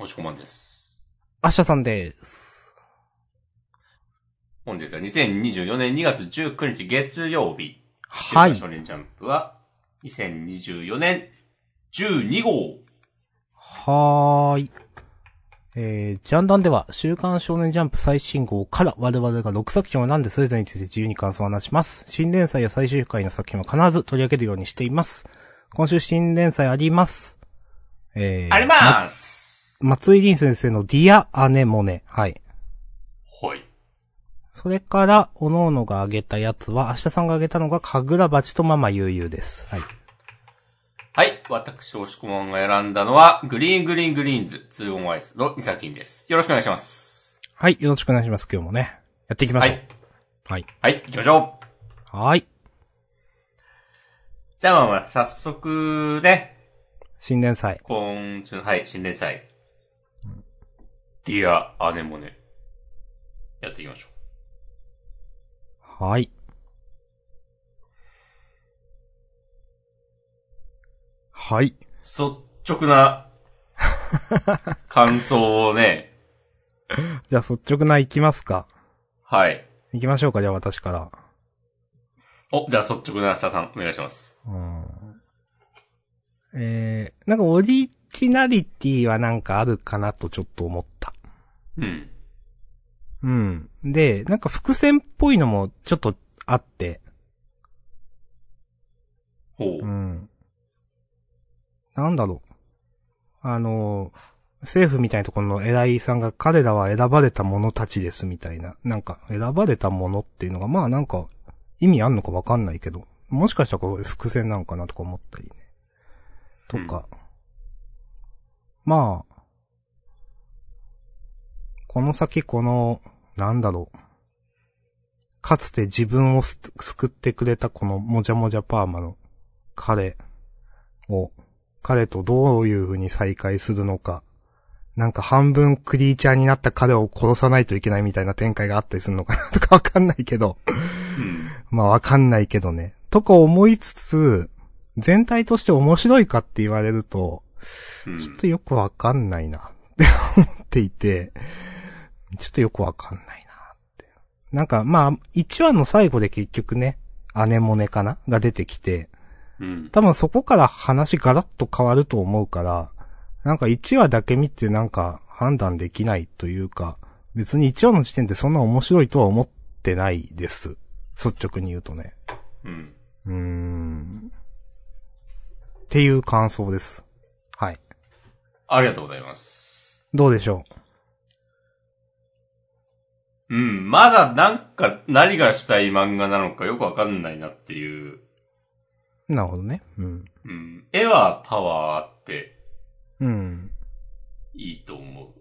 もしこまんです。アッシャさんです。本日は2024年2月19日月曜日。はい少年ジャンプは、2024年12号。はーい。えー、ジャンダンでは、週刊少年ジャンプ最新号から我々が6作品を選んでそれぞれについて自由に感想を話します。新連載や最終回の作品は必ず取り上げるようにしています。今週新連載あります。えー、あります松井凛先生のディア・アネモネ。はい。はい。それから、おのおのが挙げたやつは、明日さんが挙げたのが、かぐらばちとママゆうゆうです。はい。はい。私、おしこまんが選んだのは、グリーングリーングリーンズ、ツーオンアイスの2作品です。よろしくお願いします。はい、よろしくお願いします。今日もね。やっていきましょう。はい。はい。はい、行きましょう。はい。じゃあまあまあ、早速ね、新連載。今週の、はい、新連載。ディア・アネモネ。やっていきましょう。はい。はい。率直な感想をね、じゃあ率直な行きますか。はい。行きましょうか、じゃあ私から。お、じゃあ率直な下さん、お願いします。うん。えー、なんかオリジナリティはなんかあるかなとちょっと思った。うん。うん。で、なんか伏線っぽいのもちょっとあって。ほうう。ん。なんだろう。あの、政府みたいなところの偉いさんが彼らは選ばれた者たちですみたいな。なんか選ばれた者っていうのがまあなんか意味あんのかわかんないけど。もしかしたらこれ伏線なんかなとか思ったりね。とか。まあ。この先この、なんだろう。かつて自分をす救ってくれたこのもじゃもじゃパーマの彼を、彼とどういう風に再会するのか。なんか半分クリーチャーになった彼を殺さないといけないみたいな展開があったりするのかな とかわかんないけど。うん。まあわかんないけどね。とか思いつつ、全体として面白いかって言われると、うんちょっとよくわかんないなって思っていて、ちょっとよくわかんないなって。なんかまあ、1話の最後で結局ね、アネモネかな？が出てきて、うん。多分そこから話ガラッと変わると思うから、なんか1話だけ見てなんか判断できないというか、別に1話の時点でそんな面白いとは思ってないです。率直に言うとね。うん。うーん。っていう感想です。はい。ありがとうございます。どうでしょう？ん。まだなんか何がしたい漫画なのかよくわかんないなっていう。うなるほどね。うん。うん。絵はパワーあってうん。いいと思う。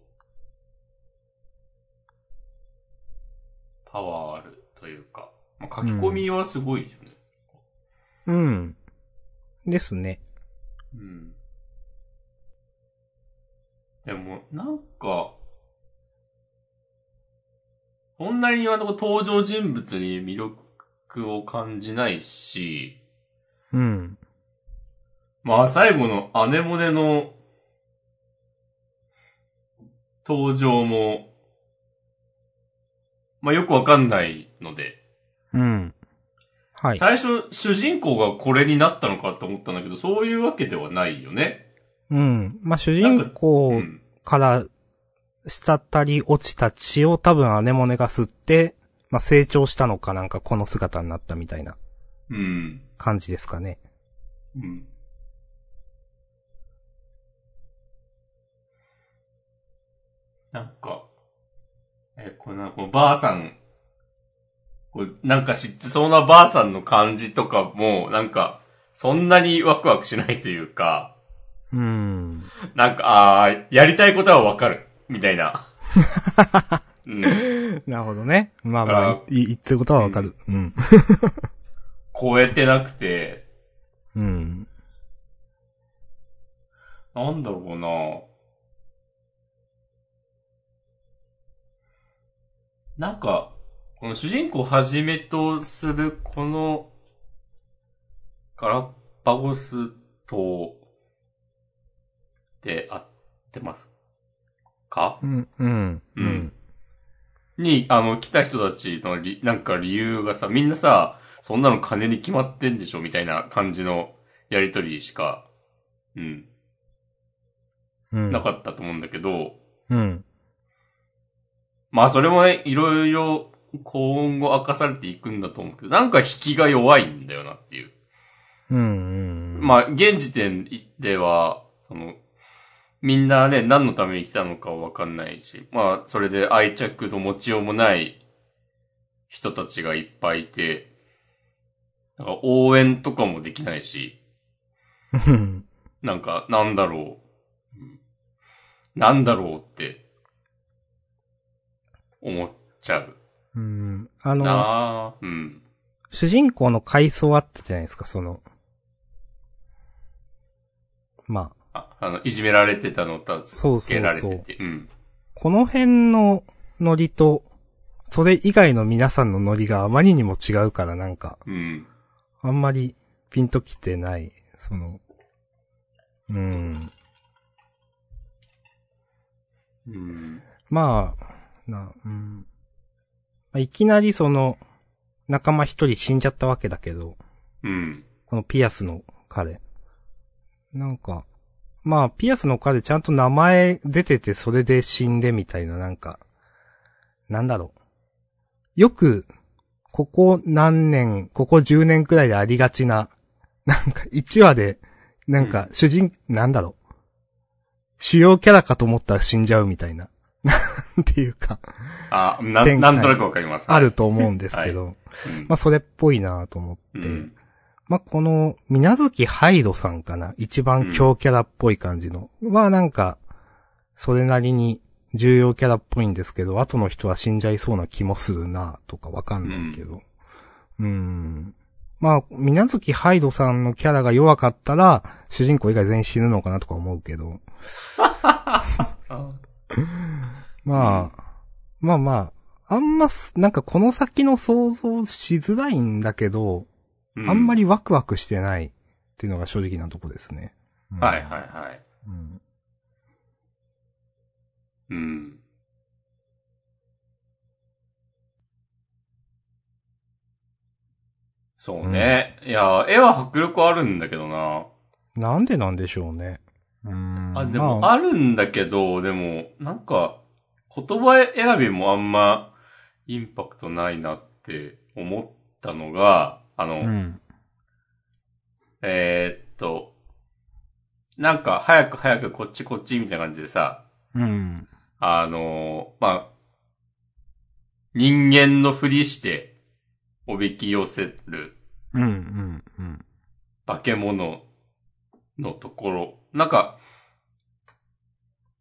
パワーあるというか。まあ、書き込みはすごいよね。うん。ですね。うん。でも、なんか、そんなに今のところ登場人物に魅力を感じないし、うん。まあ最後のアネモネの登場も、まあよくわかんないので、うん。はい。最初主人公がこれになったのかと思ったんだけど、そういうわけではないよね。うん。まあ、主人う公ん。から、滴り落ちた血を多分アネモネが吸って、まあ、成長したのかなんかこの姿になったみたいなうん。感じですかね。うん。なんか、え、このばあさん、これなんか知ってそうなばあさんの感じとかも、なんか、そんなにワクワクしないというか、うん。なんか、ああ、やりたいことはわかる、みたいな。うん。なるほどね。まあまあ、あいい言ってることはわかる。うん。超えてなくて、うん。なんだろうななんか、この主人公をはじめとするこのガラッパゴス島で合ってますか？うん、うん、ううんん。に、あの、来た人たちのり、なんか理由がさ、みんなさ、そんなの金に決まってんでしょみたいな感じのやりとりしか、うん、うん。なかったと思うんだけど、うん。まあそれもね、いろいろ今後明かされていくんだと思うけど、なんか引きが弱いんだよなっていう。うん、うん。まあ、現時点では、その、みんなね、何のために来たのかはわかんないし、まあ、それで愛着の持ちようもない人たちがいっぱいいて、なんか応援とかもできないし、うん。なんか、なんだろう。うんなんだろうって、思っちゃう。うん。あの、なあうん。主人公の回想あったじゃないですか、その。まあ、あ、あの、いじめられてたのとそうそうそうつけられてて、うん。この辺のノリと、それ以外の皆さんのノリがあまりにも違うからなんか、うん。あんまりピンときてない、その、うん。うん。まあ、な、うん。まあいきなりその、仲間一人死んじゃったわけだけど、うん。このピアスの彼。なんか、まあ、ピアスの彼ちゃんと名前出ててそれで死んでみたいななんか、なんだろう。よく、ここ何年、ここ10年くらいでありがちな、なんか1話で、なんか主人、なんだろう。主要キャラかと思ったら死んじゃうみたいな。なんていうか、あ、な、なんとなくわかります。あると思うんですけど、うん。まあそれっぽいなと思って、うんまあ、この、みなずきハイドさんかな？一番強キャラっぽい感じの。は、なんか、それなりに重要キャラっぽいんですけど、後の人は死んじゃいそうな気もするなとかわかんないけど。うん。まあ、みなずきハイドさんのキャラが弱かったら、主人公以外全員死ぬのかなとか思うけど。あ まあ、まあまあ、あんます、なんかこの先の想像しづらいんだけど、あんまり。りワクワクしてないっていうのが正直なとこですね。うんはいはいはい。うんうん。そうね。いや、絵は迫力あるんだけどな。なんでなんでしょうね。うん。あ、でも、まあ、あるんだけど、でも、なんか、言葉選びもあんま、インパクトないなって思ったのが、あの、うん。えーっと、なんか、早く早くこっちこっちみたいな感じでさ、うん。あのーまあ、人間のふりして、おびき寄せるうん、うん、うん。化け物のところ、なんか、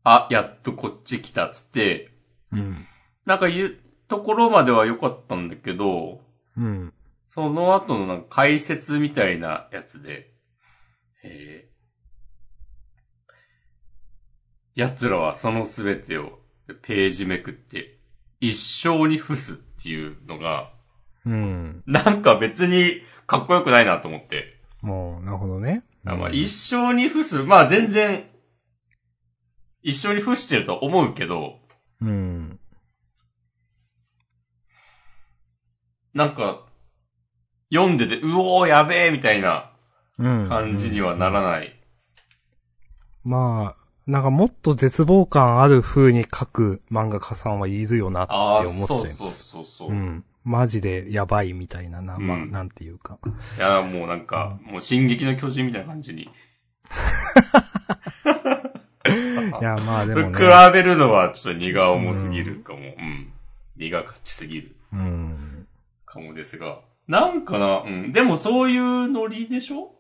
あ、やっとこっち来たっつって、うん。なんか言うところまでは良かったんだけど、うん。その後のなんか解説みたいなやつで、えー、奴らはそのすべてをページめくって一生に伏すっていうのが、うん。なんか別にかっこよくないなと思って。もう、なるほどね。あまあ、うん一生に伏す、まあ全然、一生に伏してるとは思うけど、うん。なんか、読んでて、うおーやべえみたいなうん。感じにはならない。まあ、なんかもっと絶望感ある風に書く漫画家さんはいるよなって思っちゃそいうます。そうそうそう。うん。マジでやばいみたいなな、まあ、うんなんていうか。いや、もうなんか、もう進撃の巨人みたいな感じに。いや、まあでも比ね。べるのはちょっと荷が重すぎるかも。うん。荷が勝ちすぎるうん。かもですが。なんかな、うん。でもそういうノリでしょ？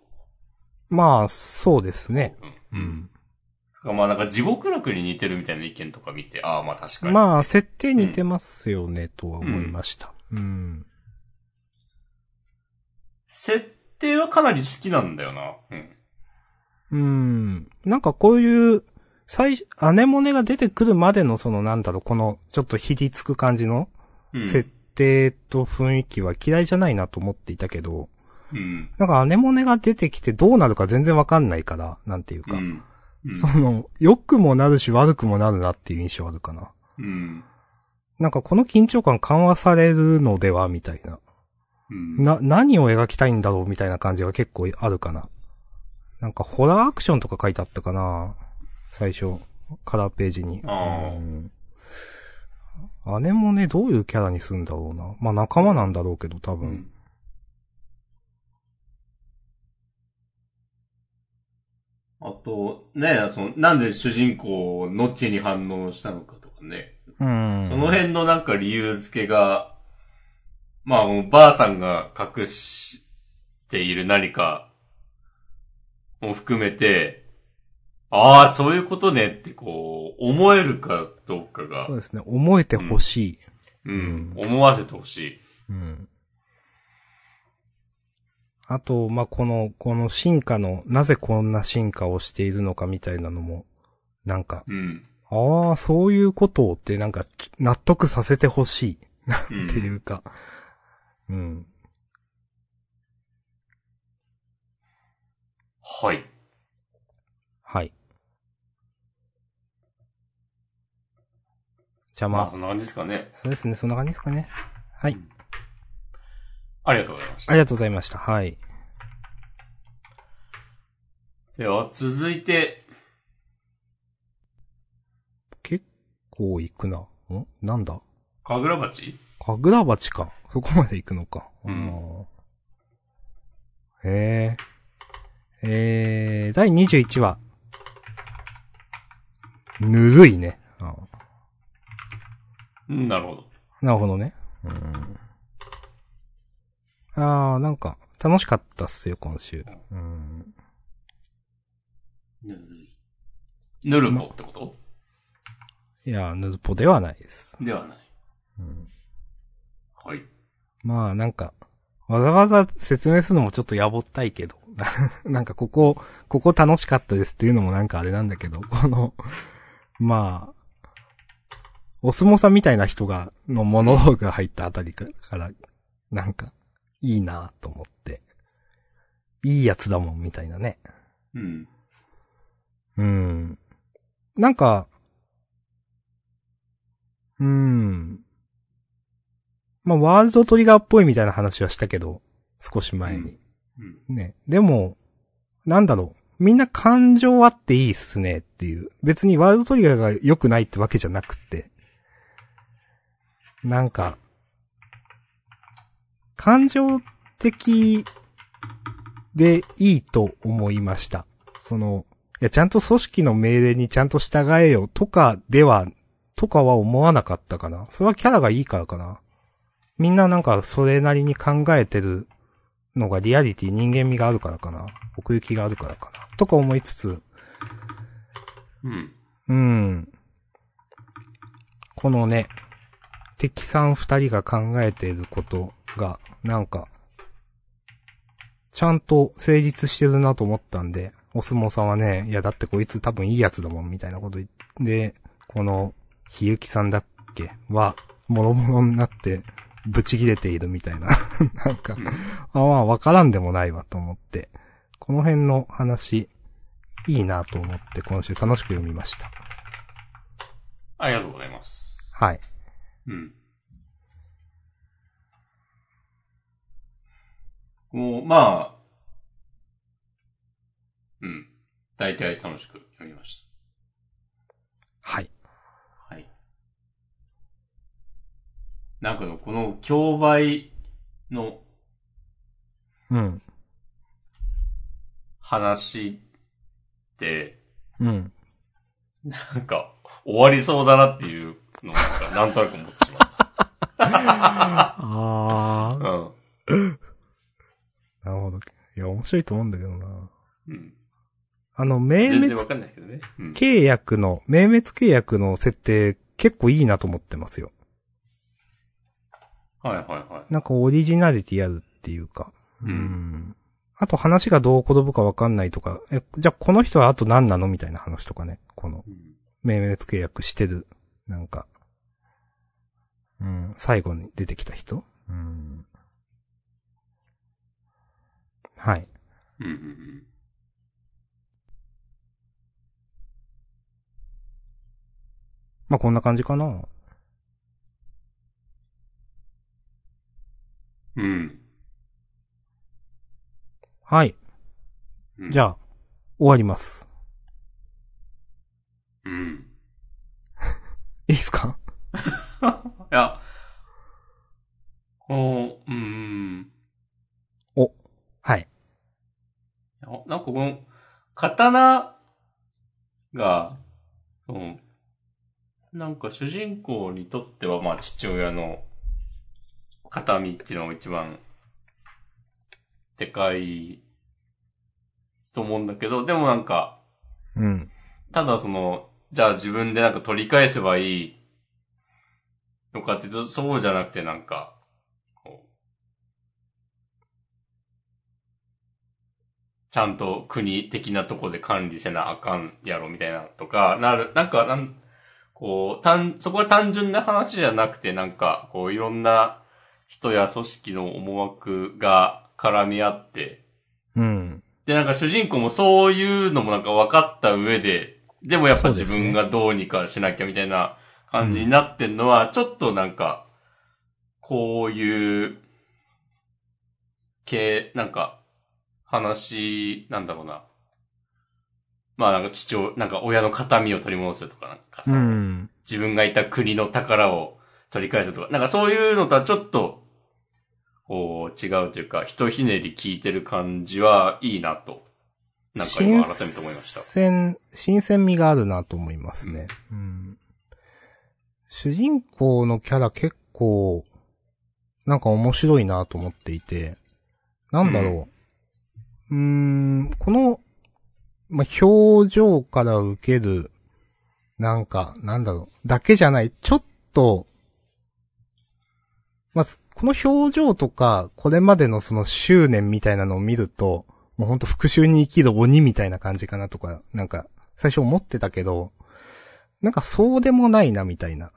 まあ、そうですね。うん。ううん。ん。まあなんか地獄楽に似てるみたいな意見とか見て、ああまあ確かに。まあ、設定似てますよね、とは思いました。うん。設定はかなり好きなんだよな。うん。うん。なんかこういう、最、アネモネが出てくるまでのそのなんだろう、この、ちょっとひりつく感じのうん。設定と雰囲気は嫌いじゃないなと思っていたけど、うん。なんかアネモネが出てきてどうなるか全然わかんないから、なんていうか。うん。うんその、良くもなるし悪くもなるなっていう印象あるかな。うん。なんかこの緊張感緩和されるのではみたいな。うん。な、何を描きたいんだろうみたいな感じが結構あるかな。なんかホラーアクションとか書いてあったかな。最初、カラーページに。あーうん姉もね、どういうキャラにするんだろうな。まあ仲間なんだろうけど、多分。うん。あと、ね、その、なんで主人公、ノッチに反応したのかとかね。うん。その辺のなんか理由付けが、まあ、ばあさんが隠している何かも含めて、ああ、そういうことねってこう、思えるかどうかがそう、ですね。思えてほしい。うん、思わせてほしい。うん。あと、まあ、この、この進化の、なぜこんな進化をしているのかみたいなのも、なんか、うん。ああ、そういうことってなんか、納得させてほしい。うんっていうか、うん。はい。はい。じゃあまあ、まあ、そんな感じですかね。そうですね、そんな感じですかね。はい。ありがとうございました。ありがとうございました。はい。では、続いて、結構行くな。んなんだ？かぐら鉢？かぐら鉢か。そこまで行くのか。うんあーへえ。えー、第21話。ぬるいね。あうん、なるほど。ーなるほどね。うん。あー、なんか、楽しかったっすよ、今週。うん。ぬるい。ぬるぽってこと？いや、ぬるぽではないです。ではない。うん。はい。まあ、なんか、わざわざ説明するのもちょっとやぼったいけど、なんかここ、ここ楽しかったですっていうのもなんかあれなんだけど、この、まあ、お相撲さんみたいな人が、のモノローグが入ったあたりから、なんか、いいなと思って。いいやつだもん、みたいなね。うん。うん。なんか、うん。まあ、ワールドトリガーっぽいみたいな話はしたけど、少し前に。うん。ね。でも、なんだろう。みんな感情あっていいっすねっていう。別にワールドトリガーが良くないってわけじゃなくて。なんか、感情的でいいと思いました。その、いや、ちゃんと組織の命令にちゃんと従えよとかでは、とかは思わなかったかな。それはキャラがいいからかな。みんななんかそれなりに考えてるのがリアリティ人間味があるからかな。奥行きがあるからかな。とか思いつつ、うん。うん。このね、敵さん二人が考えていることが、なんか、ちゃんと成立してるなと思ったんで、お相撲さんはね、いやだってこいつ多分いいやつだもんみたいなこと言って、で、この、ひゆきさんだっけは、もろもろになって、ブチ切れているみたいな。なんか、うんあまあ、わからんでもないわと思って、この辺の話、いいなと思って今週楽しく読みました。ありがとうございます。はい。うん。もう、まあ、うん。大体楽しく読みましはい。た。はい。なんかの、この競売のうん。話って、うん。なんか、終わりそうだなっていうのをなんか、なんとなく思ってしまあう。うー。ん。なるほど。いや、面白いと思うんだけどな。うん。あの、明滅全然わかんないですけどね。うん。契約の、明滅契約の設定結構いいなと思ってますよ。はいはいはい。なんかオリジナリティあるっていうか。うんんあと話がどう転ぶかわかんないとか、え、じゃあこの人はあと何なのみたいな話とかね。この、うん明滅契約してる、なんか、うん、最後に出てきた人？うん。はい。うんうんまあ、こんな感じかな。うん。はい。うんじゃあ、終わります。うん。いいっすか？いや、こう、うん。お。はい。なんかこの、刀が、うん。なんか主人公にとっては、まあ父親の形見っていうのが一番、でかい、と思うんだけど、でもなんか、うん。ただその、じゃあ自分でなんか取り返せばいいのかっていうと、そうじゃなくてなんか、ちゃんと国的なとこで管理せなあかんやろみたいなとか、なる、なんか、なん、こう、単、そこは単純な話じゃなくて、なんか、こういろんな人や組織の思惑が絡み合って、うん。で、なんか主人公もそういうのもなんか分かった上で、でもやっぱ自分がどうにかしなきゃみたいな感じになってんのは、ちょっとなんか、こういう、系、なんか、話、なんだろうな。まあなんか父親、なんか親の形見を取り戻すとか、なんかそのうん。自分がいた国の宝を取り返すとか、なんかそういうのとはちょっと、こう、違うというか、ひとひねり聞いてる感じはいいなと、なんか今改めて思いました。新鮮、新鮮味があるなと思いますね。うん。主人公のキャラ結構、なんか面白いなと思っていて、なんだろう。うーん、この、まあ、表情から受ける、なんか、なんだろう、だけじゃない、ちょっと、まあ、この表情とか、これまでのその執念みたいなのを見ると、もうほんと復讐に生きる鬼みたいな感じかなとか、なんか、最初思ってたけど、なんかそうでもないなみたいな。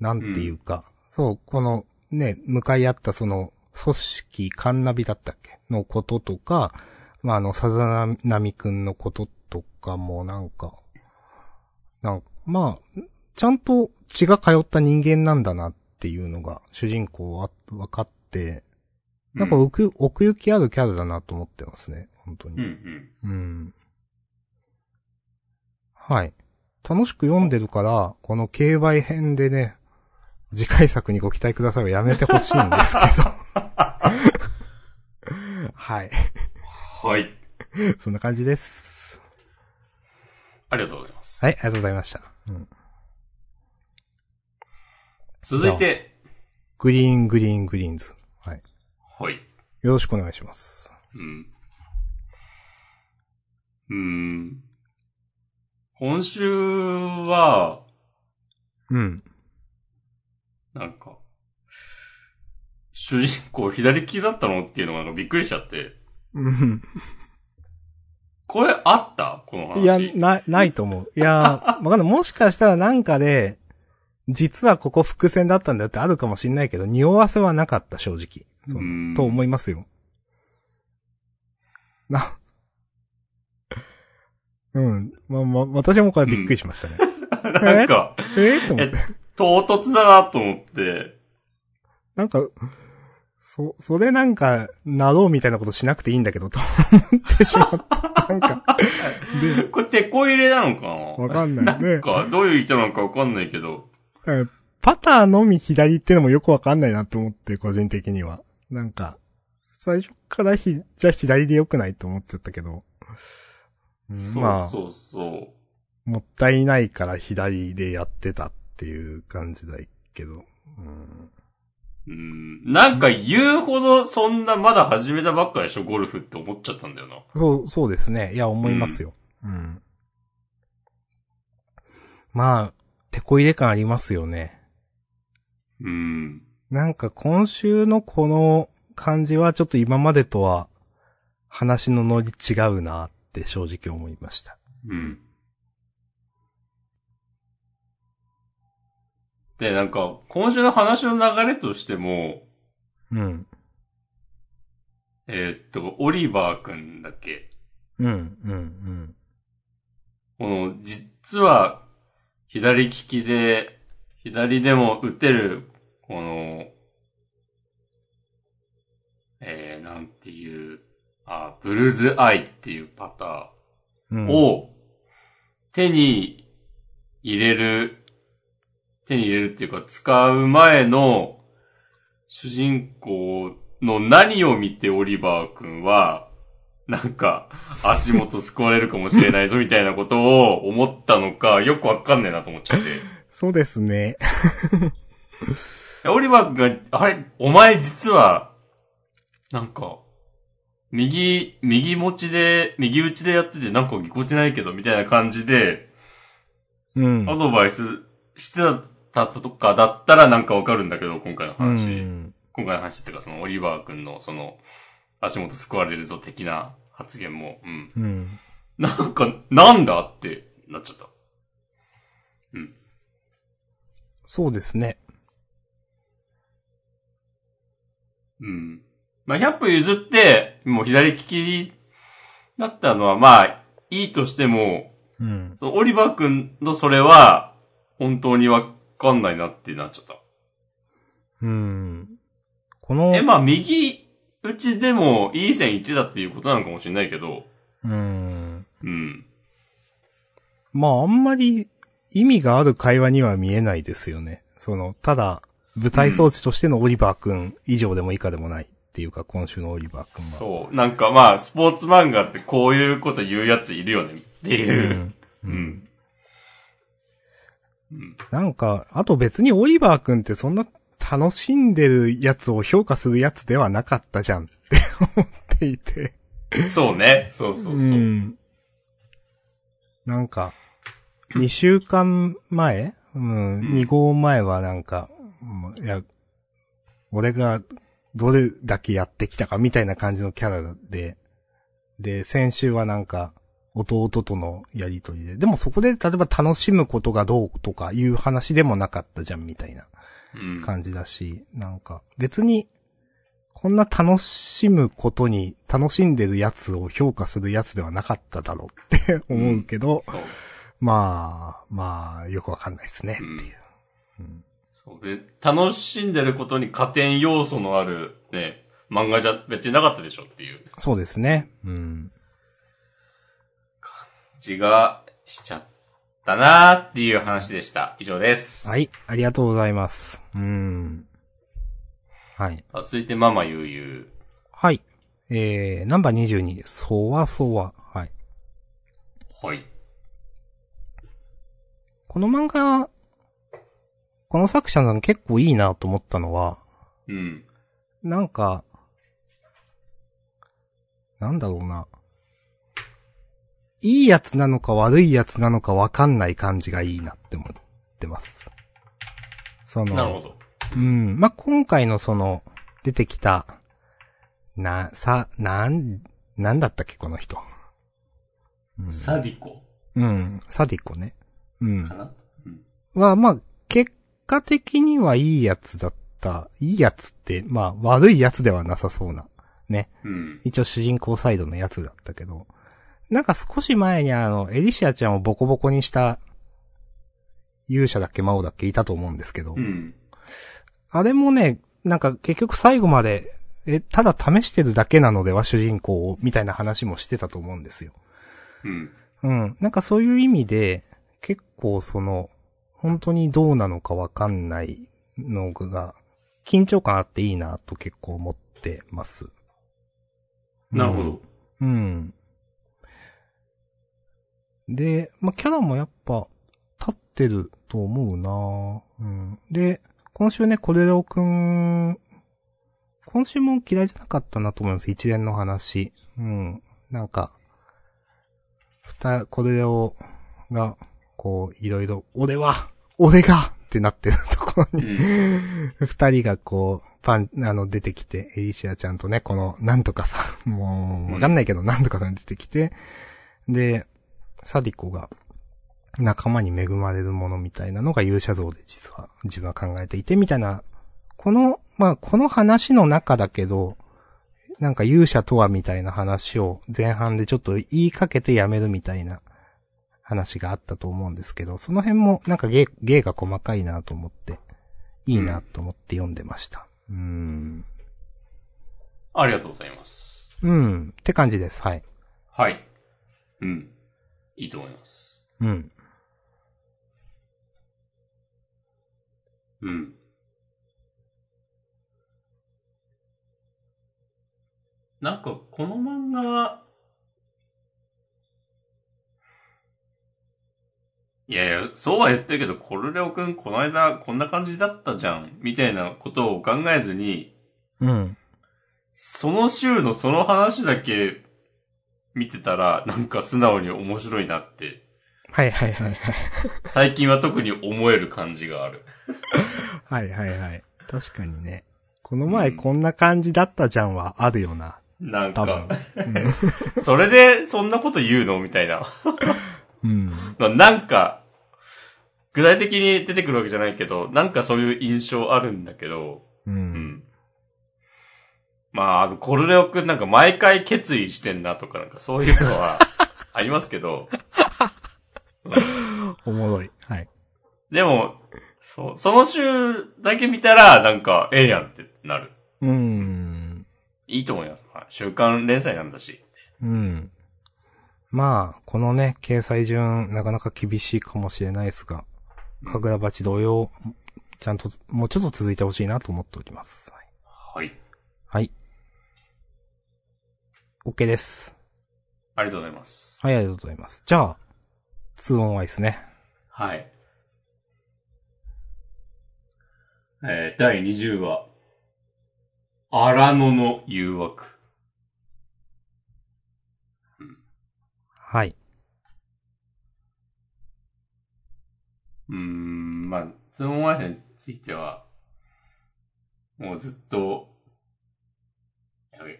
なんていうか、そう、このね、向かい合ったその、組織、カンナビだったっけ？のこととか、まあ、あの、さざなみくんのこととかもなんか、なんか、まあ、ちゃんと血が通った人間なんだなっていうのが、主人公は分かって、なんか奥,、奥行きあるキャラだなと思ってますね。本当に。うんうん。うん。はい。楽しく読んでるから、この競売編でね、次回作にご期待くださいはやめてほしいんですけど。はい。はい。そんな感じです。ありがとうございます。はい、ありがとうございました。うん。続いて、グリーン、グリーン、グリーンズ。はい。はい。よろしくお願いします。うん。うーん。今週は、うん。なんか、主人公左利きだったのっていうのがなんかびっくりしちゃって。うん。これあった？この話。いや、な、ないと思う。いや、わかんない。もしかしたらなんかで、実はここ伏線だったんだよってあるかもしんないけど、匂わせはなかった、正直。そううんと思いますよ。な、うん。ま、ま、私もこれびっくりしましたね。なんか、え？ー、と思って。唐突だなと思って。なんか、そ、それなんか、なろうみたいなことしなくていいんだけど、と思ってしまった。なんか、で、これ手こ入れなのかわなかんないねなん。か、どういう意図なのかわかんないけど。えパターのみ左ってのもよくわかんないなと思って、個人的には。なんか、最初からひ、じゃあ左でよくないと思っちゃったけど。まあ、そうそう。もったいないから左でやってたっていう感じだけど。うん、うん。なんか言うほどそんなまだ始めたばっかでしょ、ゴルフって思っちゃったんだよな。そう、そうですね。いや、思いますよ。うん。まあ、手こ入れ感ありますよね。うん。なんか今週のこの感じはちょっと今までとは話のノリ違うなって正直思いました。うん。で、なんか、今週の話の流れとしても、うん。えーっと、オリバーくんだっけ？うん、うん、この、実は、左利きで、左でも打てる、この、えー、なんていう、あ、ブルーズアイっていうパタうんーンを、手に入れる、手に入れるっていうか、使う前の、主人公の何を見てオリバー君は、なんか、足元救われるかもしれないぞみたいなことを思ったのか、よくわかんねえなと思っちゃって。そうですね。オリバー君が、あれ、お前実は、なんか、右、右持ちで、右打ちでやっててなんかぎこちないけど、みたいな感じで、うん。アドバイスしてたとかだったらなんかわかるんだけど、今回のう話。ん。今回の話っていうか、そのオリバー君のその、足元救われるぞ的な発言も、うん。うん。なんか、なんだってなっちゃった。そうですね。うん。まあ、100歩譲って、もう左利きだったのは、まあ、いいとしても、うん。そのオリバー君のそれは、本当にわかんないなってなっちゃった。うん。この、え、まあ、右打ちでもいい線1だっていうことなのかもしれないけど、うん。うん。まあ、あんまり意味がある会話には見えないですよね。その、ただ、舞台装置としてのオリバー君以上でも以下でもないっていうか、今週のオリバー君は。そう。なんかまあ、スポーツ漫画ってこういうこと言うやついるよねっていうう。ん。うん。うん。なんか、あと別にオリバー君ってそんな楽しんでるやつを評価するやつではなかったじゃんって思っていて。そうね。そうそうそう。ん。なんか、2週間前？うん、2号前はなんか、もういや、俺がどれだけやってきたかみたいな感じのキャラで、で、先週はなんか、弟とのやりとりで、でもそこで例えば楽しむことがどうとかいう話でもなかったじゃんみたいなうん。感じだし、なんか別に、こんな楽しむことに楽しんでるやつを評価するやつではなかっただろうって 思うけど、そう。まあ、まあ、よくわかんないですねっていう。うん楽しんでることに加点要素のあるね、漫画じゃ別になかったでしょっていうそうですね。うん。気がしちゃったなーっていう話でした。以上です。はい、ありがとうございます。うん。はい。あ続いてママゆうゆはい。えー、ナンバー22、そわそわ。はい。う。はい。この漫画、この作者さん結構いいなと思ったのは、うん。なんか、なんだろうな。いいやつなのか悪いやつなのかわかんない感じがいいなって思ってます。その、なるほど。うん。まあ、今回のその、出てきた、な、さ、なん、なんだったっけ、この人。うん。サディコうん。サディコね。うんか。な？うん。は、まあ、結果的にはいいやつだった。いいやつって、まあ、悪いやつではなさそうな。ね。うん。一応主人公サイドのやつだったけど。なんか少し前にあの、エリシアちゃんをボコボコにした、勇者だっけ魔王だっけいたと思うんですけど。うん。あれもね、なんか結局最後まで、え、ただ試してるだけなのでは主人公を、みたいな話もしてたと思うんですよ。うん。うん。なんかそういう意味で、結構その、本当にどうなのかわかんないのが、緊張感あっていいなと結構思ってます。なるほど。うん。で、まあ、キャラもやっぱ、立ってると思うなうん。で、今週ね、コレロくん、今週も嫌いじゃなかったなと思います。一連の話。うん。なんか、ふた、コレロが、こう、いろいろ、俺は、俺がってなってる ところうに、ん。二人がこう、パン、あの、出てきて、エリシアちゃんとね、この、なんとかさん、もう、わかんないけど、なんとかさん出てきて、で、サディコが、仲間に恵まれるものみたいなのが勇者像で実は自分は考えていて、みたいな、この、まあ、この話の中だけど、なんか勇者とはみたいな話を前半でちょっと言いかけてやめるみたいな話があったと思うんですけど、その辺もなんか芸、芸が細かいなと思って、いいなと思って読んでました。うーん。ありがとうございます。うん。って感じです。はい。はい。うん。いいと思います。うん。うん。なんか、この漫画は、いやいや、そうは言ってるけど、コルレオくんこの間こんな感じだったじゃん、みたいなことを考えずに、うん。その週のその話だけ見てたら、なんか素直に面白いなって、はいはいはいはい。最近は特に思える感じがある。はいはいはい。確かにね。この前こんな感じだったじゃんはあるよな。なん多分か、。うん それでそんなこと言うの？みたいな。うん。まあなんか、具体的に出てくるわけじゃないけど、なんかそういう印象あるんだけど、う。うんん。まあ、あの、コルレオくんなんか毎回決意してんなとかなんかそういうのは ありますけど、おもろい。はい。でも、そう、その週だけ見たら、なんか、ええやんってなる。うーん。いいと思います。まあ週刊連載なんだし。うん。まあ、このね、掲載順、なかなか厳しいかもしれないですが、かぐら鉢同様、ちゃんと、もうちょっと続いてほしいなと思っております。はい。はい。はい。OK です。ありがとうございます。はい、ありがとうございます。じゃあ、2オンアイスね。はい。えー、第20話。荒野の誘惑。はい。うーん、まあ、通音会社については、もうずっと、やべ、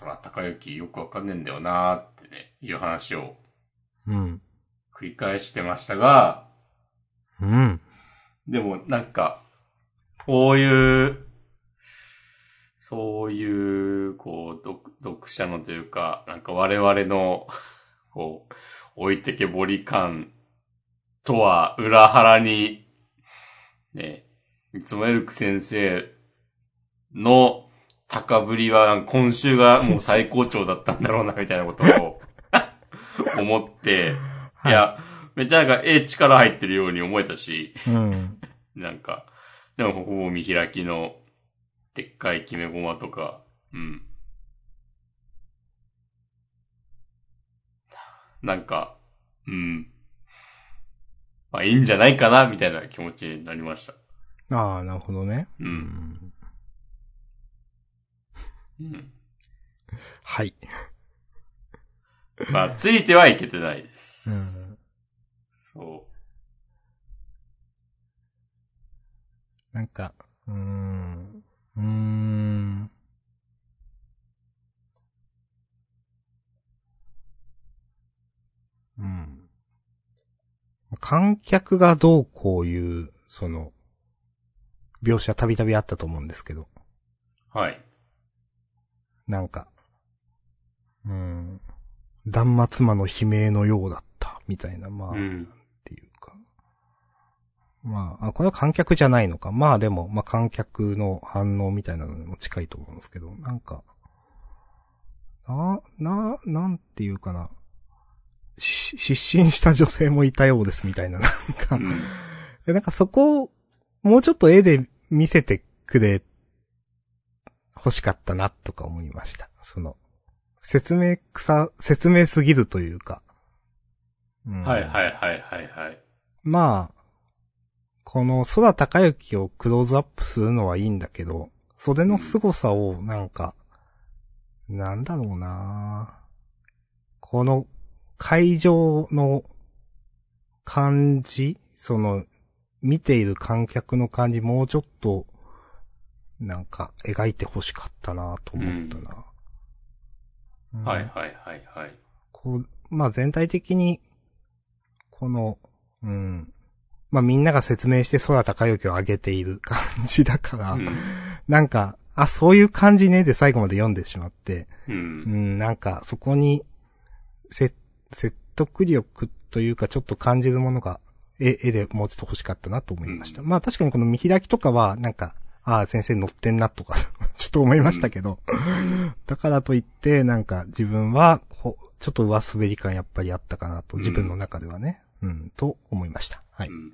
空高雪よくわかんねえんだよなーってね、いう話をうん。繰り返してましたが、うん。でもなんか、こういう、そういう、こう、読読者のというか、なんか我々の、こう、置いてけぼり感とは裏腹に、ね、いつもエルク先生の高ぶりは今週がもう最高潮だったんだろうな、みたいなことを 思って、いや、めっちゃなんか、え力入ってるように思えたし、うん。なんか、でもほぼ見開きの、でっかい決めゴマとか、うん。なんか、うん。まあいいんじゃないかな、みたいな気持ちになりました。ああ、なるほどね。う。うんん。うん。はい。まあ、ついてはいけてないです。うん。そなんか、うーん。うーん。うん。観客がどうこういう、その、描写たびたびあったと思うんですけど、う。はい。なんか、うーん。断末魔の悲鳴のようだった、みたいな、まあ、うん。っていうか。まあ、あ、これは観客じゃないのか。まあでも、まあ観客の反応みたいなのにも近いと思うんですけど、なんか、な、な、なんていうかな。し失神した女性もいたようですみたいな、なんかう、ん。えなんかそこを、もうちょっと絵で見せてくれ、欲しかったな、とか思いました。その、説明草、説明すぎるというか。うんはいはいはいはいはい。まあ、この空高雪をクローズアップするのはいいんだけど、それの凄さをなんか、なんだろうなこの会場の感じその、見ている観客の感じもうちょっと、なんか描いて欲しかったなと思ったな。うんはいはいはいはい。こう、まあ全体的に、この、うん。まあみんなが説明して空高雪を上げている感じだから、うん。なんか、あ、そういう感じねで最後まで読んでしまって、う。うんん、なんかそこに、せ、説得力っというかちょっと感じるものが、絵、絵でもうちょっと欲しかったなと思いました。まあ確かにこの見開きとかは、なんか、ああ、先生乗ってんなとか、ちょっと思いましたけど。だからといって、なんか自分は、こう、ちょっと上滑り感やっぱりあったかなと、自分の中ではね。うん、と思いました。はい。うん。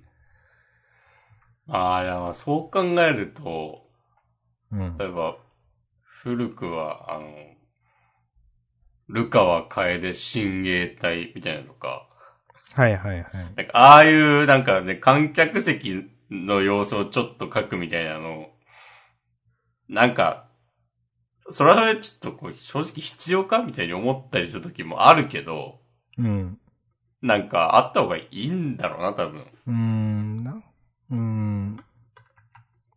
ああ、いや、そう考えると、うん。例えば、古くは、あの、ルカワ楓親衛隊みたいなのとか、はいはいはい。なんか、ああいう、なんかね、観客席の様子をちょっと書くみたいなの、なんか、それはそれちょっとこう、正直必要かみたいに思ったりした時もあるけど、うん。なんか、あった方がいいんだろうな、多分。うーん、な、うーん。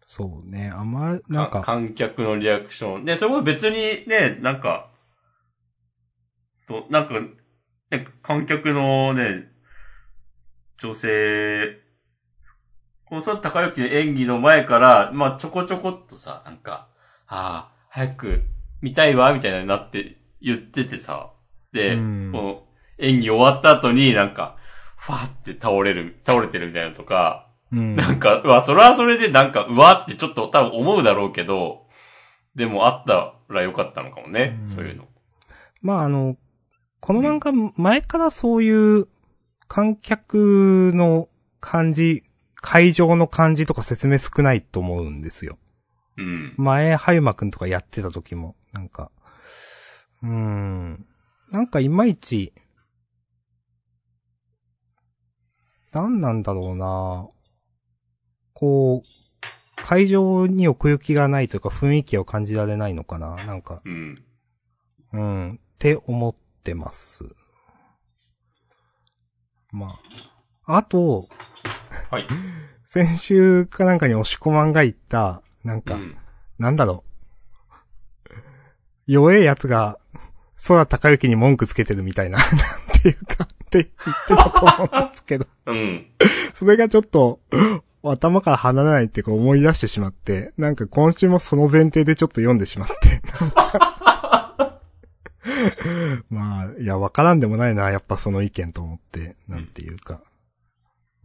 そうね、あんま、なんか、観客のリアクション。ね、それこそ別にね、なんか、と、なんか、ね、観客のね、女性、このその高之の演技の前から、まあちょこちょこっとさ、なんか、ああ、早く見たいわ、みたいなになって言っててさ、で、うんこの演技終わった後になんか、ファーって倒れる、倒れてるみたいなのとか、うん。なんか、うわ、それはそれでなんか、うわってちょっと多分思うだろうけど、でもあったらよかったのかもね、うんそういうの。まああの、この漫画前からそういう観客の感じ、会場の感じとか説明少ないと思うんですよ。うん。前、はゆまくんとかやってた時も、なんか、うーん。なんかいまいち、なんなんだろうなこう、会場に奥行きがないというか雰囲気を感じられないのかななんか、うん。うん、って思ってます。まあ。あと、はい。先週かなんかに押し込まんが言った、なんか、うん。なんだろう。弱えやつが、空高雪に文句つけてるみたいな、なんていうか、って言ってたと思うんですけど、うん。それがちょっと、頭から離れないっていうか思い出してしまって、なんか今週もその前提でちょっと読んでしまって。まあ、いや、わからんでもないな、やっぱその意見と思って、なんていうか。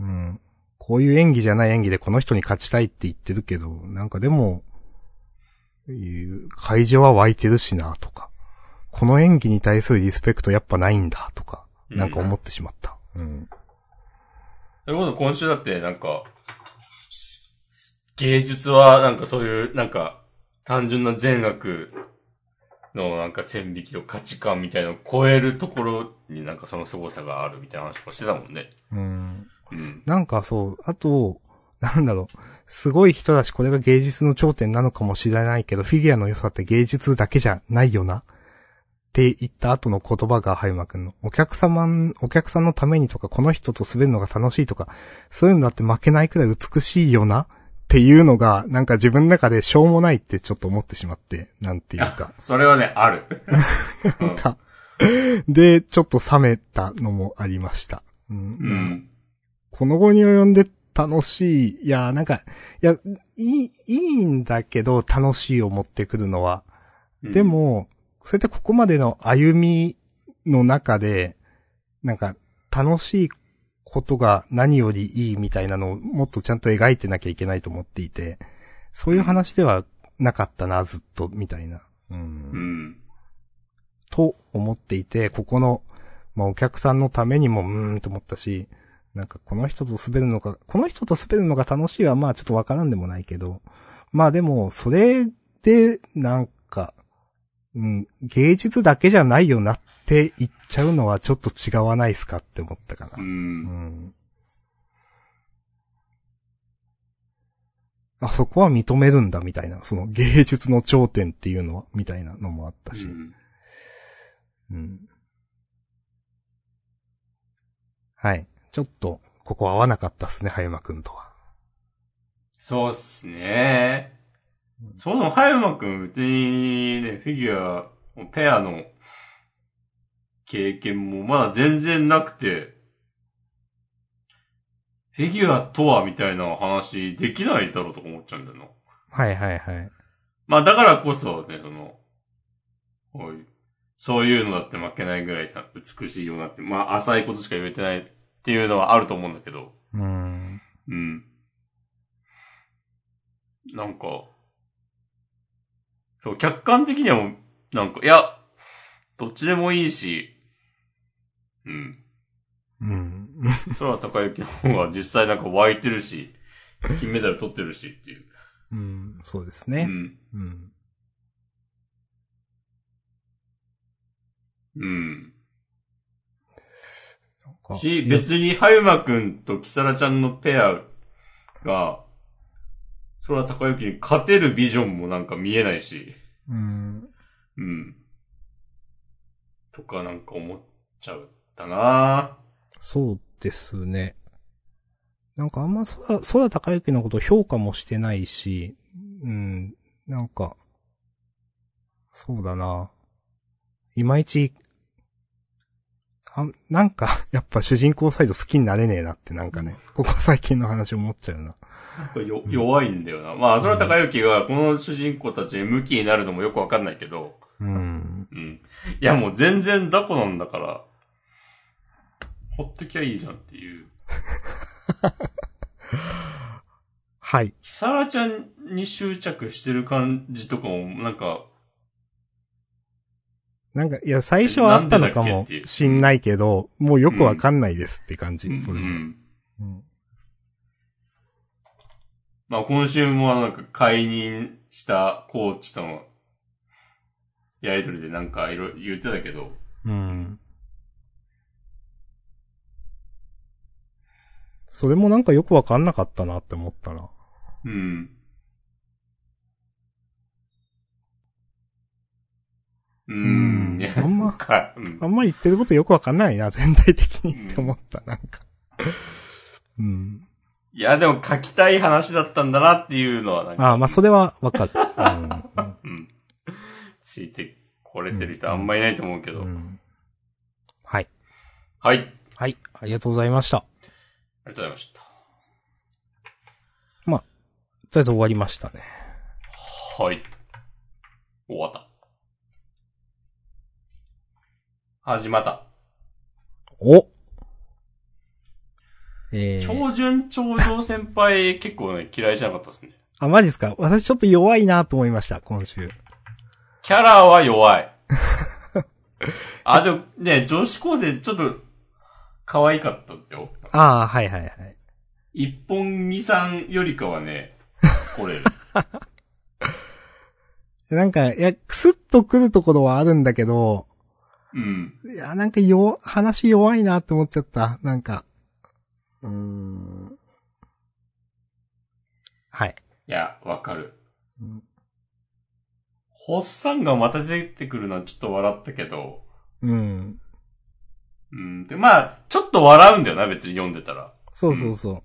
うん。こういう演技じゃない演技でこの人に勝ちたいって言ってるけど、なんかでも、いう会場は湧いてるしな、とか。この演技に対するリスペクトやっぱないんだ、とか。なんか思ってしまった。うん。それこそ今週だってなんか、芸術はなんかそういう、なんか、単純な善悪のなんか線引きと価値観みたいなのを超えるところになんかその凄さがあるみたいな話もしてたもんね。うん。うん。なんかそう、あと、なんだろう、すごい人だし、これが芸術の頂点なのかもしれないけど、フィギュアの良さって芸術だけじゃないよな。って言った後の言葉が、はゆまくんの。お客様ん、お客さんのためにとか、この人と滑るのが楽しいとか、そういうのだって負けないくらい美しいよな。っていうのが、なんか自分の中でしょうもないってちょっと思ってしまって、なんていうか。それはね、ある。う んなんか、で、ちょっと冷めたのもありました。うんうん。この後に及んで楽しい。いや、なんか、いや、いい、いいんだけど、楽しいを持ってくるのは。で、も、そうやってここまでの歩みの中で、なんか、楽しいことが何よりいいみたいなのをもっとちゃんと描いてなきゃいけないと思っていて、そういう話ではなかったな、ずっと、みたいな。うんうん。と思っていて、ここの、まあ、お客さんのためにも、うーんと思ったし、なんかこの人と滑るのが、この人と滑るのが楽しいはまあちょっとわからんでもないけど、まあでも、それで、なんか、うん、芸術だけじゃないよなって言っちゃうのはちょっと違わないっすかって思ったかな。う。うんん。あそこは認めるんだみたいな、その芸術の頂点っていうのは、みたいなのもあったし。うんうん。はい。ちょっと、ここ合わなかったっすね、はゆまくんとは。そうっすね。そもそも、はゆまくん、別にね、フィギュア、ペアの経験もまだ全然なくて、フィギュアとはみたいな話できないだろうとか思っちゃうんだよな。はいはいはい。まあだからこそね、その、こういう、そういうのだって負けないぐらいさ美しいようなって、まあ浅いことしか言えてないっていうのはあると思うんだけど。うん。うん。なんか、そう、客観的にはもう、なんか、いや、どっちでもいいし、うん。うん。空高之の方が実際なんか湧いてるし、金メダル取ってるしっていう。うん。そうですね。うん。うん。うん。し、別に、はゆまくんとキサラちゃんのペアが、空高之に勝てるビジョンもなんか見えないし、うん。うん。とかなんか思っちゃったなそうですね。なんかあんま空、空高之のことを評価もしてないし、うん、なんか、そうだな。いまいち、あなんか、やっぱ主人公サイド好きになれねえなってなんかね、ここ最近の話思っちゃうな。よ弱いんだよな。まあ、空高之がこの主人公たちに向きになるのもよくわかんないけど、うん。うん。いやもう全然雑魚なんだから、ほっときゃいいじゃんっていう。はい。キサラちゃんに執着してる感じとかも、なんか、なんか、いや、最初はあったのかもしんないけど、もうよくわかんないですって感じ、うんそれも。うん。うんまあ今週もなんか解任したコーチとのやりとりでなんかいろいろ言ってたけど、うん。それもなんかよくわかんなかったなって思ったな。うん。ううんん。いや、あんまなんか、うんあんま言ってることよくわかんないな、全体的にって思った、なんか。うん。いや、でも書きたい話だったんだなっていうのはなんか。ああ、まあ、それはわかる。うんうん。ついてこれてる人あんまいないと思うけど。うん。うん。はい。はい。はい。ありがとうございました。ありがとうございました。とりあえず終わりましたね。はい。終わった。始まった。おえー、超順超上先輩結構ね、嫌いじゃなかったですね。あ、マジですか？私ちょっと弱いなと思いました、今週。キャラは弱い。あ、でもね、女子高生ちょっと、可愛かったんだよ。ああ、はいはいはい。一本二三よりかはね、来れる。なんか、いや、クスッとくるところはあるんだけど、うん。いや、なんかよ、話弱いなって思っちゃった。なんか、うーん。はい。いや、わかるうん。ホッサンがまた出てくるのはちょっと笑ったけど、うん。うん。で、まあ、ちょっと笑うんだよな、別に読んでたら。そうそうそう。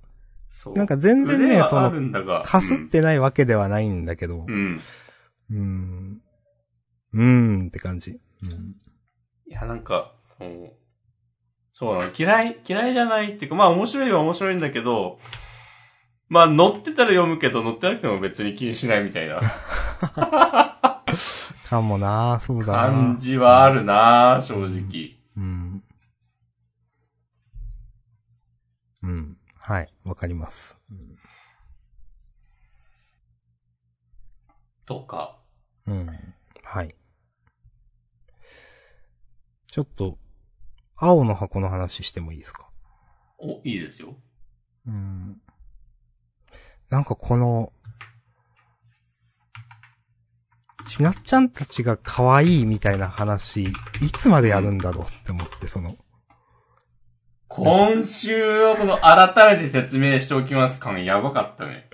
そう。なんか全然ねそるんだが。かすってないわけではないんだけど、うん。うん。うーん。うーんって感じ。うん。いや、なんか、もうそうなの。嫌い、嫌いじゃないっていうか、まあ面白いは面白いんだけど、まあ乗ってたら読むけど、乗ってなくても別に気にしないみたいな かもなそうだな感じはあるな正直。うん。うん。はい。わかります。とか。うん。はい。ちょっと、青の箱の話してもいいですか？お、いいですよ。うん。なんかこの、ちなっちゃんたちが可愛いみたいな話、いつまでやるんだろうって思って、その、今週のこの改めて説明しておきます感やばかったね。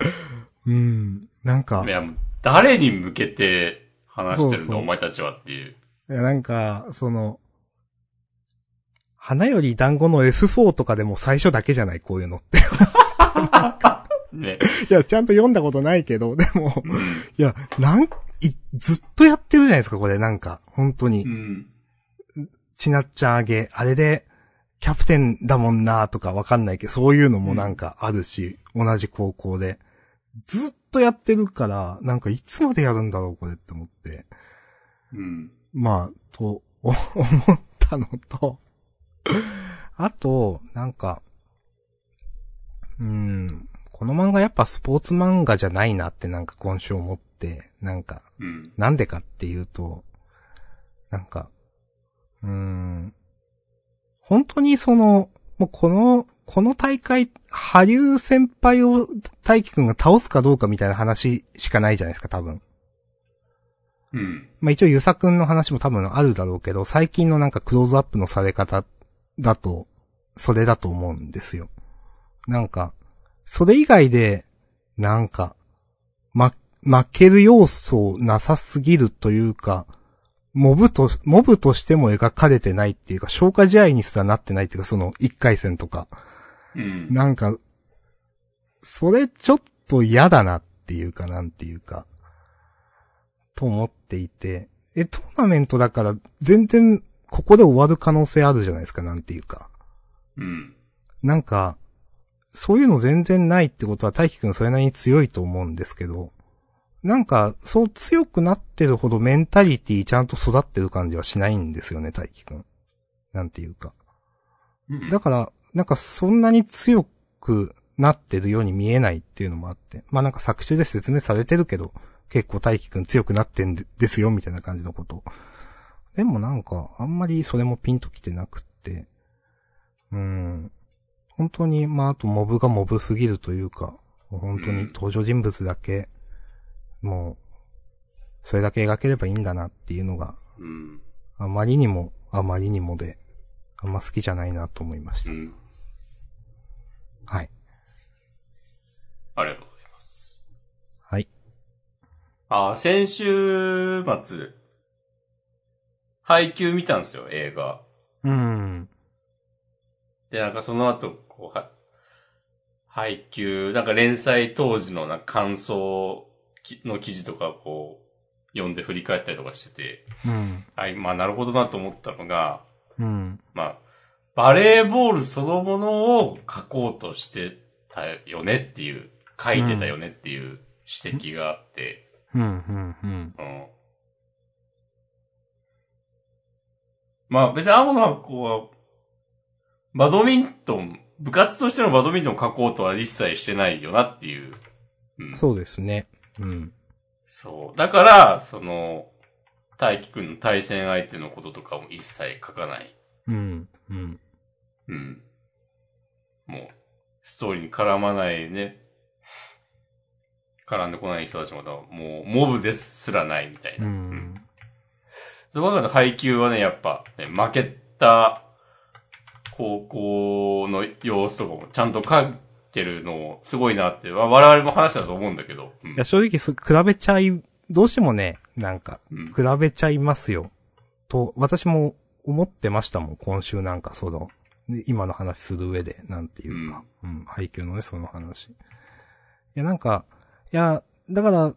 うん。なんかい、や、誰に向けて話してるんだ、お前たちはっていう。いやなんか、その、花より団子の F4 とかでも最初だけじゃない、こういうのって。ね。いや、ちゃんと読んだことないけど、でも、うん。いや、なん、い、ずっとやってるじゃないですか、これ、なんか、本当にう。ん。ちなっちゃんあげ、あれで、キャプテンだもんなとかわかんないけど、そういうのもなんかあるし、同じ高校で。ずっとやってるから、なんかいつまでやるんだろう、これって思って。うん。まあ、と、思ったのと、あと、なんか、うん。この漫画やっぱスポーツ漫画じゃないなってなんか今週思って、なんか、うん。なんでかっていうと、なんか、うーん、本当にその、もうこの、この大会、羽生先輩を大輝くんが倒すかどうかみたいな話しかないじゃないですか、多分。うん。まあ一応ゆさくんの話も多分あるだろうけど、最近のなんかクローズアップのされ方だと、それだと思うんですよ。なんか、それ以外で、なんか、ま、負ける要素なさすぎるというか、モブと、モブとしても描かれてないっていうか、消化試合にすらなってないっていうか、その一回戦とか。うん。なんか、それちょっと嫌だなっていうか、なんていうか、と思っていて、え、トーナメントだから全然ここで終わる可能性あるじゃないですか、なんていうか。うん。なんか、そういうの全然ないってことは大輝くんそれなりに強いと思うんですけど、なんか、そう強くなってるほどメンタリティちゃんと育ってる感じはしないんですよね、大輝くん。なんていうか。うんだから、なんかそんなに強くなってるように見えないっていうのもあって。まあなんか作中で説明されてるけど、結構大輝くん強くなってんでですよ、みたいな感じのこと。でもなんか、あんまりそれもピンときてなくって。うん。本当に、まああとモブがモブすぎるというか、本当に登場人物だけ、もう、それだけ描ければいいんだなっていうのが、うん。あまりにも、あまりにもで、あんま好きじゃないなと思いました。うん。はい。ありがとうございます。はい。あ、先週末、配給見たんですよ、映画。うん。で、なんかその後、こう、は、配給、なんか連載当時のな感想きの記事とかこう、読んで振り返ったりとかしてて、うん。あ、まあなるほどなと思ったのが、うん。まあ、バレーボールそのものを書こうとしてたよねっていう、書いてたよねっていう指摘があって、うん。うん。うん。うん。まあ別に青の箱は、バドミントン、部活としてのバドミントンを書こうとは一切してないよなっていう。うん。そうですね。うん。そう。だから、その、大輝くんの対戦相手のこととかも一切書かない。うん。うん。うん。もう、ストーリーに絡まないね。絡んでこない人たちもだ、もう、モブですらないみたいな。うん。その中で配球はね、やっぱ、ね、負けた高校の様子とかもちゃんと書いてるのもすごいなって、わ我々も話したと思うんだけど。うんいや、正直そ、比べちゃい、どうしてもね、なんか、うん比べちゃいますよ。と、私も思ってましたもん、今週なんかその、で今の話する上で、なんていうか、うん、配給のね、その話。いや、なんか、いや、だから、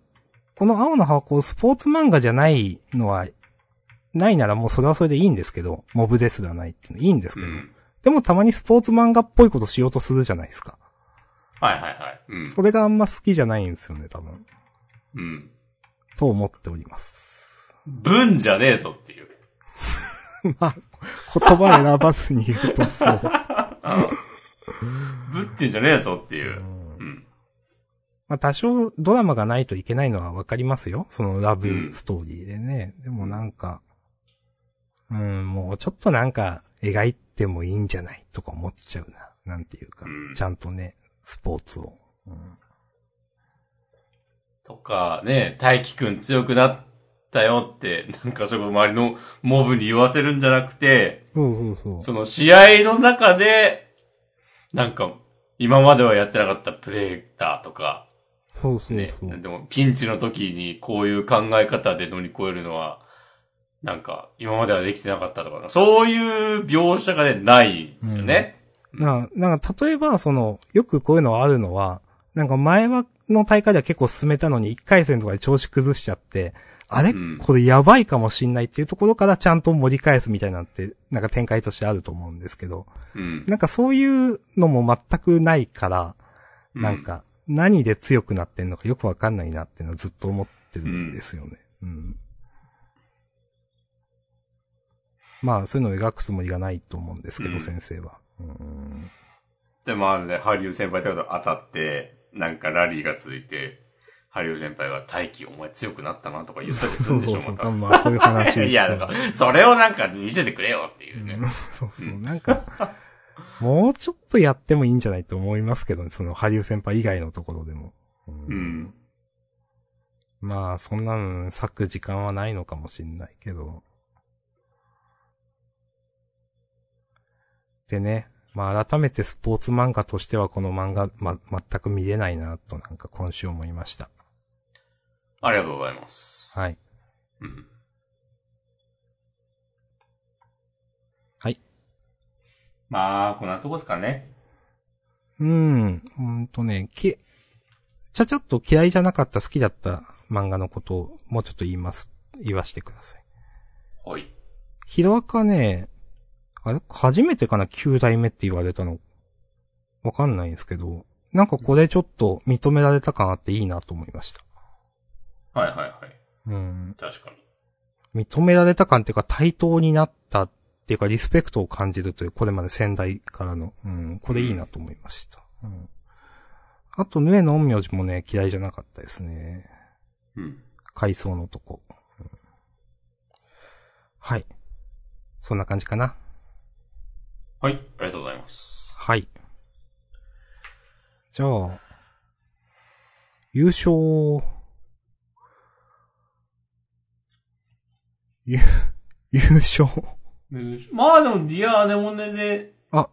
この青の箱、スポーツ漫画じゃないのは、ないならもうそれはそれでいいんですけど、モブですらないっていうのいいんですけど、うん。でもたまにスポーツ漫画っぽいことしようとするじゃないですか。はいはいはい。うん。それがあんま好きじゃないんですよね、多分。うん。と思っております。文じゃねえぞっていう。まあ、言葉選ばずに言うとそう。ぶってんじゃねえぞっていう。うん。まあ多少ドラマがないといけないのはわかりますよ。そのラブストーリーでね。でもなんか、うん、もうちょっとなんか描いてもいいんじゃないとか思っちゃうな。なんていうか、うんちゃんとね、スポーツを。うんとか、ね、大輝くん強くなったよって、なんかそこ周りのモブに言わせるんじゃなくて、そうそうそう。その試合の中で、なんか、今まではやってなかったプレイだとか、そうそうね。そう。でも、ピンチの時にこういう考え方で乗り越えるのは、なんか、今まではできてなかったとか、そういう描写がね、ないですよね。な、なんか、例えば、その、よくこういうのはあるのは、なんか前は、の大会では結構進めたのに、1回戦とかで調子崩しちゃって、あれ、うんこれやばいかもしんないっていうところからちゃんと盛り返すみたいなのって、なんか展開としてあると思うんですけど、うん。なんかそういうのも全くないから、うなん、か、何で強くなってんのかよくわかんないなっていうのはずっと思ってるんですよね。うん。まあ、そういうのを描くつもりがないと思うんですけど、うん先生は。うん。で、まあね、ハリウ先輩とかと当たって、なんかラリーが続いて、ハリウ先輩が大輝お前強くなったなとか言ったりするんでしょ、そうそうそう。また。まあそういう話。いや、なんか、それをなんか見せてくれよっていうね。うんそうそう。なんか、もうちょっとやってもいいんじゃないと思いますけどね、その、ハリウ先輩以外のところでも。うんうん。まあ、そんなの割く時間はないのかもしんないけど。でね、まあ改めてスポーツ漫画としてはこの漫画、ま、全く見れないなとなんか今週思いました。ありがとうございます。はい。うん。はい。まあ、こんなとこですかね。うん、うんとね、き、ちゃちゃっと嫌いじゃなかった好きだった漫画のことをもうちょっと言います、言わしてください。はい。ヒロアカね、あれ？初めてかな ?9 代目って言われたの。わかんないんですけど、なんかこれちょっと認められた感あっていいなと思いました。はいはいはい。うん。確かに。認められた感っていうか対等になったっていうかリスペクトを感じるという、これまで先代からの。うん。これいいなと思いました。うん。あと、ヌエの陰陽師もね、嫌いじゃなかったですね。うん。階層のとこ。うんはい。そんな感じかな。はい。ありがとうございます。はい。じゃあ、優勝、ゆ、優勝。まあでも、ディアアネモネで、あ、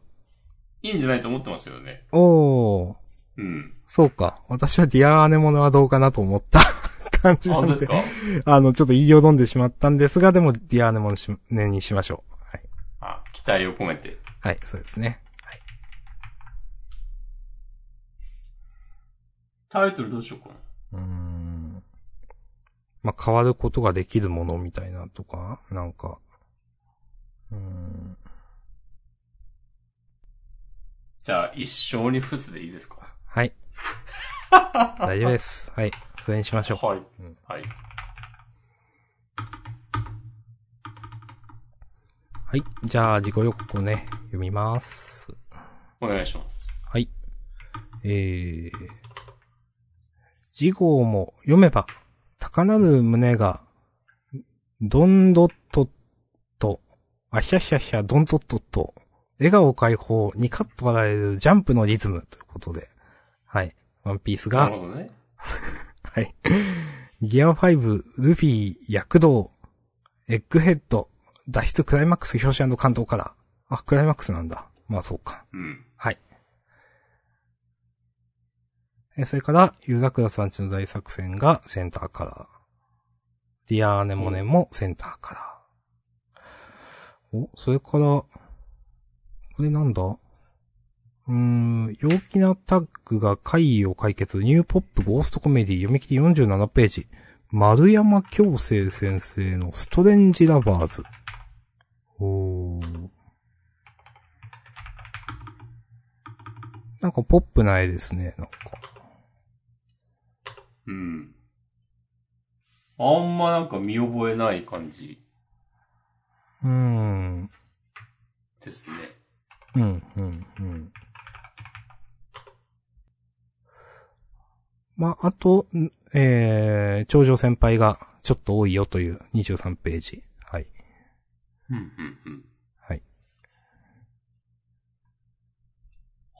いいんじゃないと思ってますよね。おー、うん。そうか。私はディアーネモノはどうかなと思った 感じな本当ので、ですか？あの、ちょっと言いよどんでしまったんですが、でもディアーネモノしねにしましょう。はい。あ、期待を込めて。はい、そうですね。はい。タイトルどうしようかな。うーん。まあ、変わることができるものみたいなとか、なんか、うーん。じゃあ、一生にフスでいいですかはい。大丈夫です。はい。それにしましょう。はい。うんはい。はい。じゃあ、自己予告をね、読みます。お願いします。はい。えー、次号も読めば、高なる胸が、どんどっとっと、あひゃひゃひゃどんどっとっと、笑顔解放、ニカッと笑えるジャンプのリズムということで、はい。ワンピースがなる、ほどね。はい。ギア5、ルフィ、躍動、エッグヘッド、脱出クライマックス表紙感動から。あ、クライマックスなんだ。まあそうか。うん。はい。え、それから、ゆうざくらさんちの大作戦がセンターカラー。ディアーネモネもセンターカラー。お、それから、これなんだ？うーん、陽気なタッグが怪異を解決、ニューポップゴーストコメディ読み切り47ページ。丸山京生先生のストレンジラバーズ。おー。なんかポップな絵ですね、なんか。うん。あんまなんか見覚えない感じうーん。ですね。うん、うん、うん。まあ、あと、んえー、頂上先輩がちょっと多いよという23ページ。はい。うん、うん、うん。はい。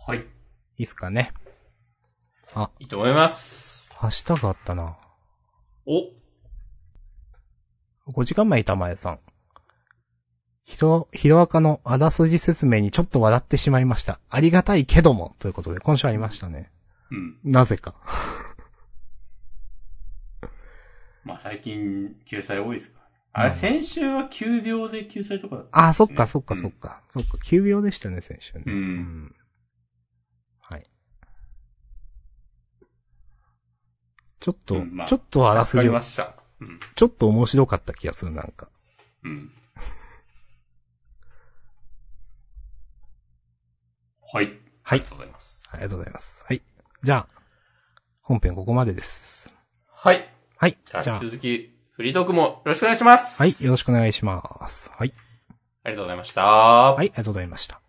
はい。いいっすかね。いいと思います。ハッシュタグあったな。お5時間前板前さん。ひろ、ひろあかのあらすじ説明にちょっと笑ってしまいました。ありがたいけども。ということで、今週ありましたね。うん。なぜか。まあ最近、救済多いですから。あれ、うん先週は9秒で救済とかだった？あ、そっかそっかうんそっか。そっか、9秒でしたね、先週ね。うんはい。ちょっと、うんまあちょっとあらすじました。うん。ちょっと面白かった気がする、なんか。うん。はい。はいありがとうございます。ありがとうございます。はい。じゃあ、本編ここまでです。はい。はい。じゃあ、じゃあ、続き、フリートークもよろしくお願いします。はい、よろしくお願いします。はい。ありがとうございました。はい、ありがとうございました。